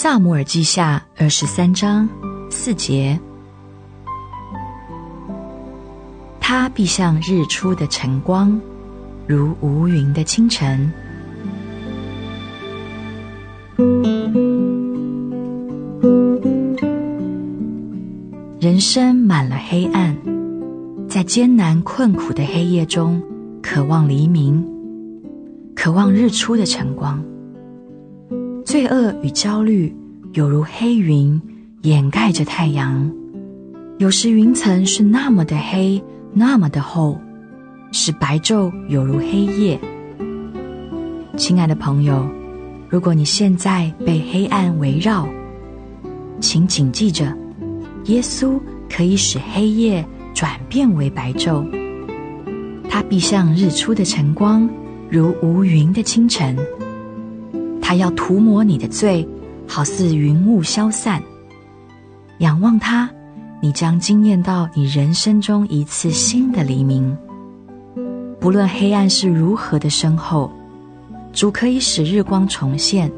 撒母耳记下二十三章四节，他必像日出的晨光，如无云的清晨。人生满了黑暗，在艰难困苦的黑夜中，渴望黎明，渴望日出的晨光。罪恶与焦虑犹如黑云掩盖着太阳，有时云层是那么的黑，那么的厚，使白昼犹如黑夜。亲爱的朋友，如果你现在被黑暗围绕，请谨记着，耶稣可以使黑夜转变为白昼，他必像日出的晨光，如无云的清晨。他要涂抹你的罪，好似云雾消散。仰望他，你将惊艳到你人生中一次新的黎明。不论黑暗是如何的深厚，主可以使日光重现。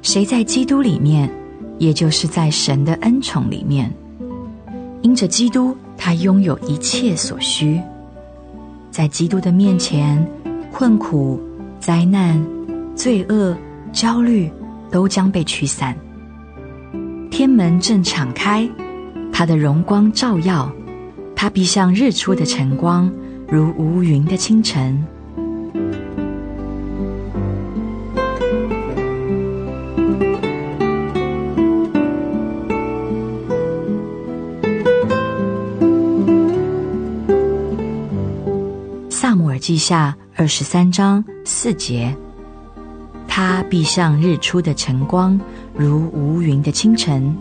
谁在基督里面，也就是在神的恩宠里面。因着基督，他拥有一切所需。在基督的面前，困苦、灾难、罪恶。焦虑都将被驱散，天门正敞开，他的荣光照耀，他必像日出的晨光，如无云的清晨。撒母耳记下二十三章四节。它必像日出的晨光，如无云的清晨。